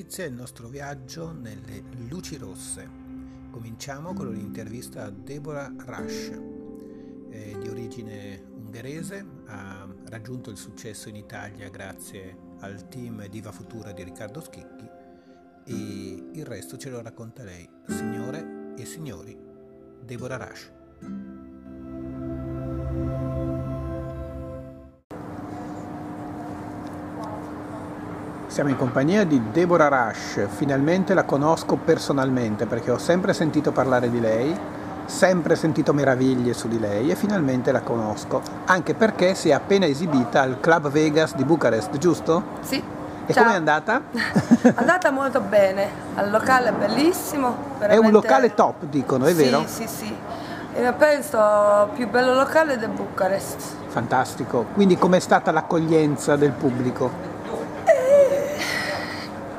inizia il nostro viaggio nelle luci rosse. Cominciamo con un'intervista a Deborah Rush, eh, di origine ungherese, ha raggiunto il successo in Italia grazie al team Diva Futura di Riccardo Schicchi e il resto ce lo racconta lei. Signore e signori, Deborah Rush. Siamo in compagnia di Deborah Rush, finalmente la conosco personalmente perché ho sempre sentito parlare di lei, sempre sentito meraviglie su di lei e finalmente la conosco, anche perché si è appena esibita al Club Vegas di Bucarest, giusto? Sì. E com'è andata? è andata molto bene, il locale è bellissimo. È un locale top, dicono, è sì, vero? Sì, sì, sì. penso più bello locale di Bucarest. Fantastico. Quindi com'è stata l'accoglienza del pubblico?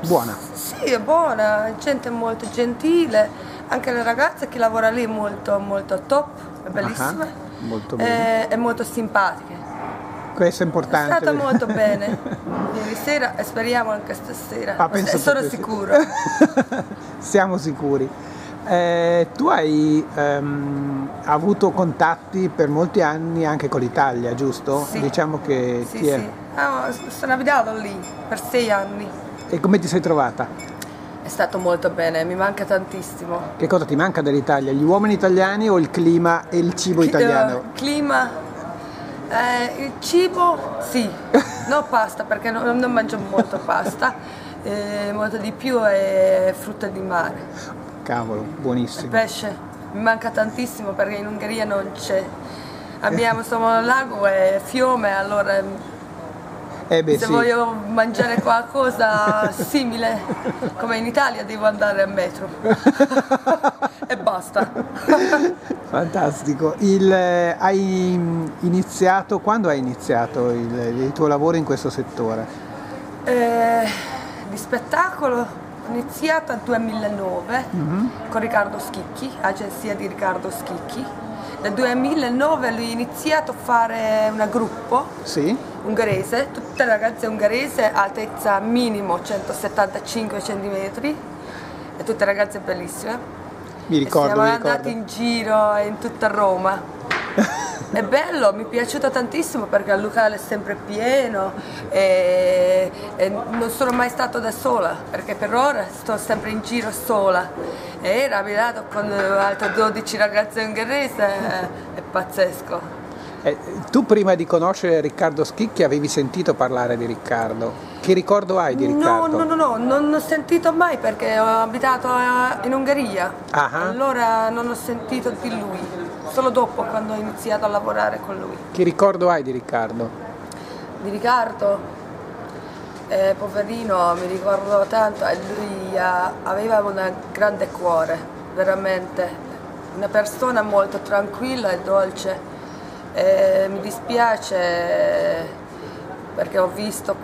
Buona? Sì, è buona, gente molto gentile, anche le ragazze che lavora lì molto, molto top, è bellissima. Uh-huh, molto bene. E, molto simpatiche. Questo è importante. È stata molto bene ieri sera e speriamo anche stasera. Ah, penso sono sicuro. Siamo sicuri. Eh, tu hai ehm, avuto contatti per molti anni anche con l'Italia, giusto? Sì. Diciamo che sì, ti è... sì. Ah, sono abitato lì per sei anni. E come ti sei trovata? È stato molto bene, mi manca tantissimo. Che cosa ti manca dell'Italia? Gli uomini italiani o il clima e il cibo italiano? Il clima, eh, il cibo sì, non pasta perché non, non mangio molto pasta, eh, molto di più è frutta di mare. Cavolo, buonissimo. Il pesce mi manca tantissimo perché in Ungheria non c'è. Abbiamo solo un lago e fiume, allora eh beh, Se sì. voglio mangiare qualcosa simile come in Italia devo andare a metro e basta. Fantastico. Il, eh, hai iniziato, quando hai iniziato il, il tuo lavoro in questo settore? Eh, di spettacolo ho iniziato nel 2009 mm-hmm. con Riccardo Schicchi, agenzia di Riccardo Schicchi. Nel 2009 ho iniziato a fare un gruppo. Sì ungherese, tutte ragazze ungherese, altezza minimo 175 cm e tutte ragazze bellissime. Mi ricordo. E siamo mi andati ricordo. in giro in tutta Roma. è bello, mi è piaciuto tantissimo perché il locale è sempre pieno e, e, non sono mai stato da sola perché per ora sto sempre in giro sola e era abitato con altre 12 ragazze ungherese, è, è pazzesco. Eh, tu prima di conoscere Riccardo Schicchi avevi sentito parlare di Riccardo. Che ricordo hai di Riccardo? No, no, no, no non ho sentito mai perché ho abitato in Ungheria. Ah. Allora non ho sentito di lui, solo dopo quando ho iniziato a lavorare con lui. Che ricordo hai di Riccardo? Di Riccardo? Eh, poverino, mi ricordo tanto, lui aveva un grande cuore, veramente. Una persona molto tranquilla e dolce eh, mi dispiace perché ho visto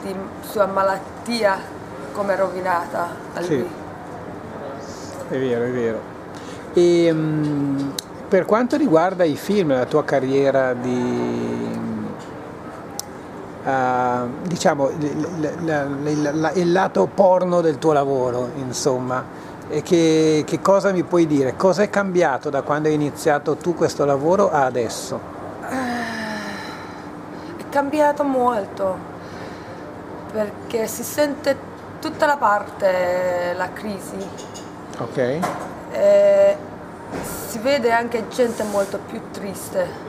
di sua malattia come rovinata a lui. Sì. È vero, è vero. E, um, per quanto riguarda i film, la tua carriera di uh, diciamo il, il, il lato porno del tuo lavoro, insomma, e che, che, cosa mi puoi dire? Cosa è cambiato da quando hai iniziato tu questo lavoro a adesso? È cambiato molto perché si sente tutta la parte, la crisi. Ok. E si vede anche gente molto più triste.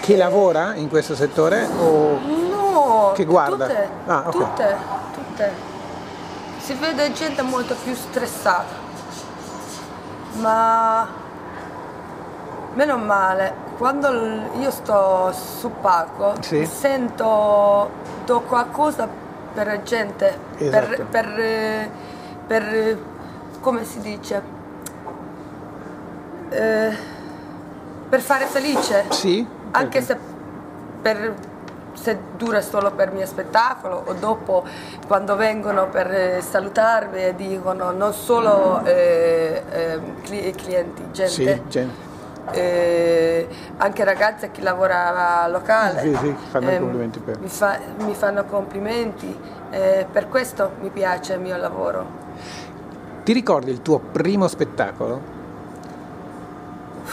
Che lavora in questo settore o no, che guarda? Tutte, ah, okay. tutte, tutte si vede gente molto più stressata, ma meno male, quando io sto sul palco sì. sento do qualcosa per gente, esatto. per, per, per, come si dice, eh, per fare felice, sì, anche se per se dura solo per il mio spettacolo o dopo quando vengono per eh, salutarmi e dicono non solo eh, eh, clienti, gente. Sì, gente. eh, anche ragazze che lavora locale sì, sì, fanno eh, complimenti per. Mi, fa, mi, fanno complimenti, eh, per questo mi piace il mio lavoro. Ti ricordi il tuo primo spettacolo?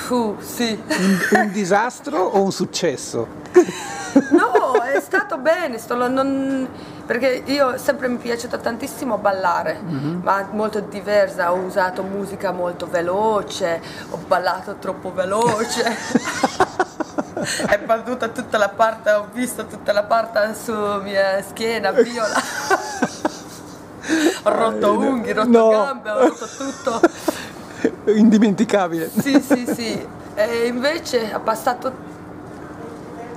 Uh, sì. Un, un disastro o un successo? No, è stato bene, sto, non, perché io sempre mi è piaciuto tantissimo ballare, mm-hmm. ma molto diversa, ho usato musica molto veloce, ho ballato troppo veloce. è battuta tutta la parte, ho visto tutta la parte sulla mia schiena viola. ho rotto unghie, rotto no. gambe, ho rotto tutto. Indimenticabile. Sì, sì, sì. E invece ha passato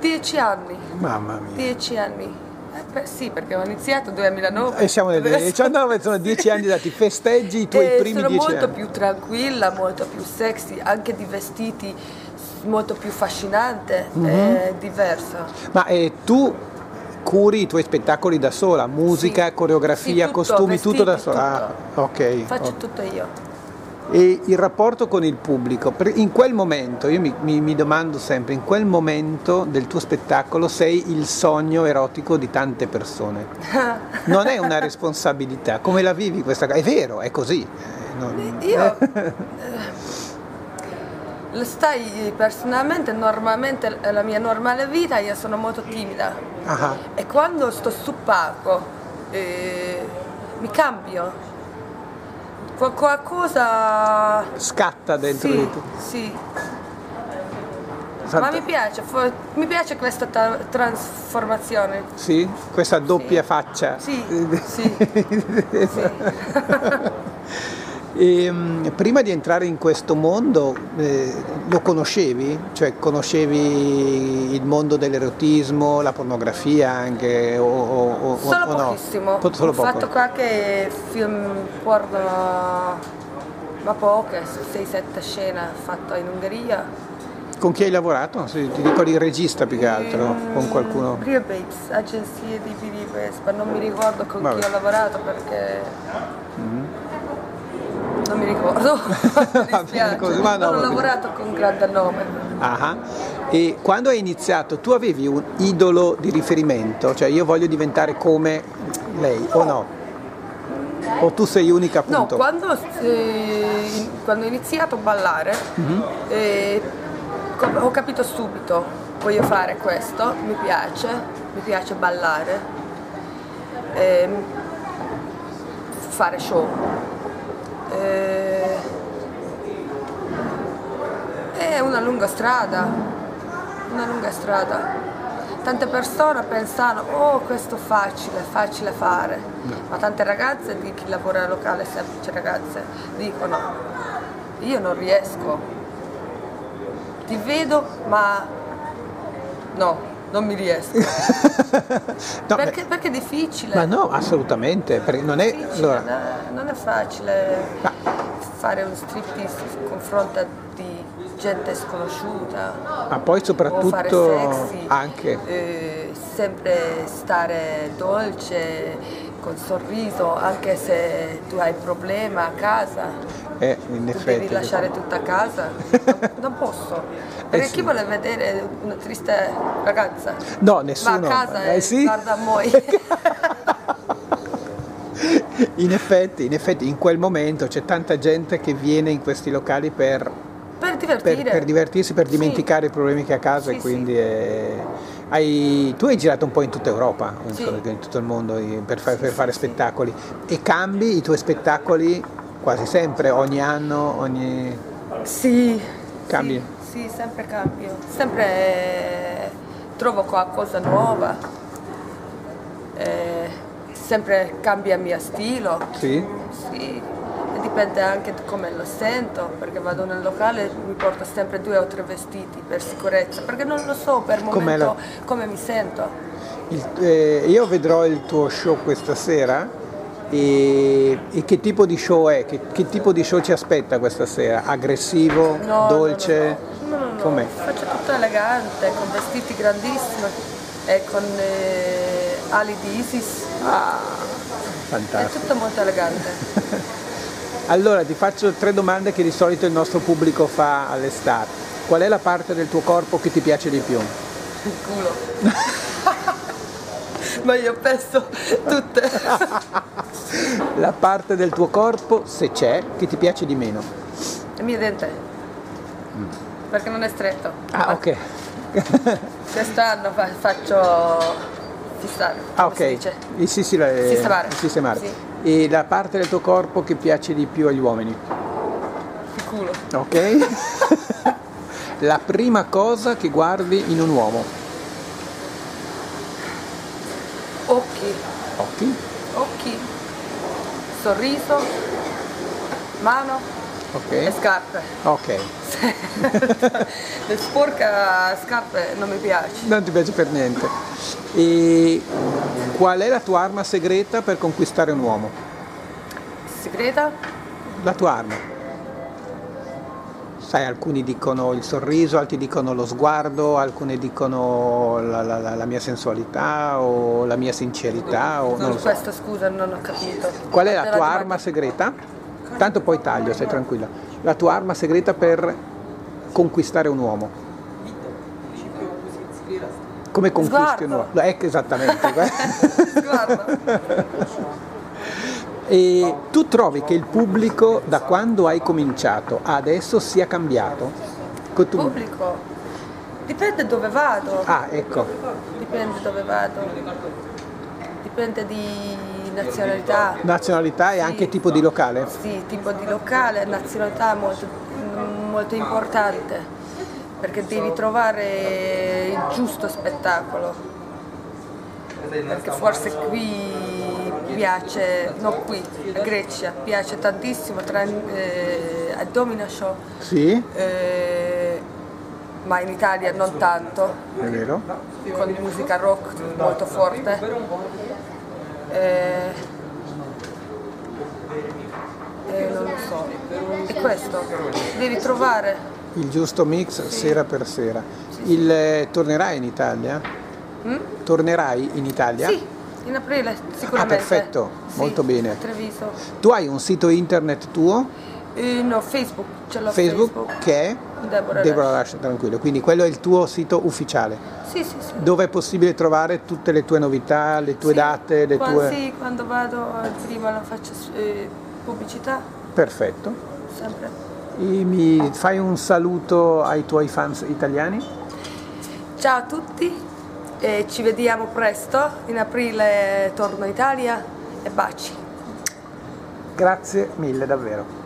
Dieci anni. Mamma mia. Dieci anni. Eh beh, sì, perché ho iniziato nel 2009. E siamo nel 2019, sono dieci anni dati festeggi i tuoi e primi dieci anni. Sono molto più tranquilla, molto più sexy, anche di vestiti molto più affascinante, mm-hmm. è diversa. Ma eh, tu curi i tuoi spettacoli da sola, musica, sì. coreografia, sì, tutto, costumi, vestiti, tutto da sola? Ah, ok. Faccio tutto io e il rapporto con il pubblico. In quel momento, io mi, mi, mi, domando sempre, in quel momento del tuo spettacolo sei il sogno erotico di tante persone. Non è una responsabilità, come la vivi questa cosa? È vero, è così. Eh, non... Io... Lo stai personalmente, normalmente la mia normale vita, io sono molto timida uh-huh. e quando sto su palco eh, mi cambio, qualcosa scatta dentro sì, di te. Sì. Ma mi piace, mi piace questa tra- trasformazione. Sì, questa doppia sì. faccia. Sì, sì. sì. E, um, prima di entrare in questo mondo eh, lo conoscevi? Cioè conoscevi il mondo dell'erotismo, la pornografia anche? O, o, solo o pochissimo. No? Solo Ho poco. fatto qualche film porno, ma poche, 6-7 scene fatto in Ungheria. Con chi hai lavorato? Se ti ricordi il regista più che altro? Mm, con qualcuno? Real Babes, agenzia di BD ma non mi ricordo con Vabbè. chi ho lavorato perché... Mm-hmm non mi ricordo, mi ma no, non ho lavorato con grande nome. Ah, e quando hai iniziato tu avevi un idolo di riferimento? Cioè io voglio diventare come lei o no? O tu sei unica appunto? No, quando, eh, quando ho iniziato a ballare mm-hmm. eh, ho capito subito, voglio fare questo, mi piace, mi piace ballare, eh, fare show eh, è una lunga strada, una lunga strada. Tante persone pensano, oh questo è facile, facile fare, no. ma tante ragazze di chi lavora locale, semplici ragazze, dicono, io non riesco, ti vedo ma no, non mi riesco. no, perché, perché, è difficile. Ma no, assolutamente. Non è, allora... non è facile ma... fare un striptease con fronte di gente sconosciuta. Ma poi soprattutto sexy, anche. Eh, sempre stare dolce, con sorriso, anche se tu hai problema a casa. Eh, in effetti. Devi lasciare tutta casa? Non, posso. Perché eh sì. chi vuole vedere una triste ragazza? No, nessuno. Va a casa eh, e sì. guarda a noi. in effetti, in effetti, in quel momento c'è tanta gente che viene in questi locali per, per, per, per divertirsi, per dimenticare sì. i problemi che ha a casa sì, e quindi è... hai, tu hai girato un po' in tutta Europa, in tutto il mondo per, fare, per fare spettacoli e cambi i tuoi spettacoli quasi sempre, ogni anno, ogni... Sì. Cambi? Sì, sì sempre cambio, sempre eh, trovo qualcosa nuova, eh, sempre cambia il mio stile. Sì? Sì, dipende anche da come lo sento, perché vado nel locale e mi porto sempre due o tre vestiti per sicurezza, perché non lo so per il momento la... come mi sento. Il, eh, io vedrò il tuo show questa sera e, e, che tipo di show è? Che, che, tipo di show ci aspetta questa sera? Aggressivo? No, dolce? No, no, no, Com'è? Faccio tutto elegante, con vestiti grandissimi e con eh, ali di Isis. Ah, fantastico. È tutto molto elegante. allora ti faccio tre domande che di solito il nostro pubblico fa all'estate. Qual è la parte del tuo corpo che ti piace di più? Il culo. Ma io penso tutte. la parte del tuo corpo, se c'è, che ti piace di meno? Il mio dente. Mm. Perché non è stretto. Ah, ok. Quest'anno fa- faccio fissare. Ah, ok. Il sistemare. Sistemare. sistemare. Sì. E la parte del tuo corpo che piace di più agli uomini? Il culo. Ok. la prima cosa che guardi in un uomo? Occhi. Occhi. Occhi. Sorriso. Mano. Ok. E scarpe. Ok. Le sporca scarpe non mi piace. Non ti piace per niente. E qual è la tua arma segreta per conquistare un uomo? Segreta? La tua arma sai, alcuni dicono il sorriso, altri dicono lo sguardo, alcuni dicono la, la, la mia sensualità o la mia sincerità. O, non so. Questa scusa non ho capito. Qual è la tua arma segreta? Tanto poi taglio, stai tranquilla. La tua arma segreta per conquistare un uomo? Come conquisti Sguardo. un uomo? Ecco esattamente. Sguardo. E tu trovi che il pubblico da quando hai cominciato adesso sia cambiato? Il pubblico? Dipende dove vado. Ah, ecco. Dipende dove vado. Dipende di nazionalità. Nazionalità e sì. anche tipo di locale? Sì, tipo di locale, nazionalità è molto, molto importante perché devi trovare il giusto spettacolo. Perché forse qui piace, no qui, a Grecia, piace tantissimo tra, eh, a Domina Show. Sì. Eh, ma in Italia non tanto. È vero. Con musica rock molto forte. Eh, eh, non lo so. E questo, devi trovare. Il giusto mix sì. sera per sera. Il, eh, tornerai in Italia? Mm? Tornerai in Italia? Sì. In aprile sicuramente. Ah, perfetto, sì, molto bene. Treviso. Tu hai un sito internet tuo? Eh, no, Facebook, ce l'ho Facebook, Facebook. che è? Deborah, Deborah Rush. tranquillo. Quindi quello è il tuo sito ufficiale? Sì, sì, sì. Dove è possibile trovare tutte le tue novità, le tue sì, date, le quando, tue... Sì, quando vado prima la faccio eh, pubblicità. Perfetto. Sempre. E mi fai un saluto ai tuoi fans italiani? Ciao a tutti, e ci vediamo presto, in aprile torno in Italia e baci. Grazie mille davvero.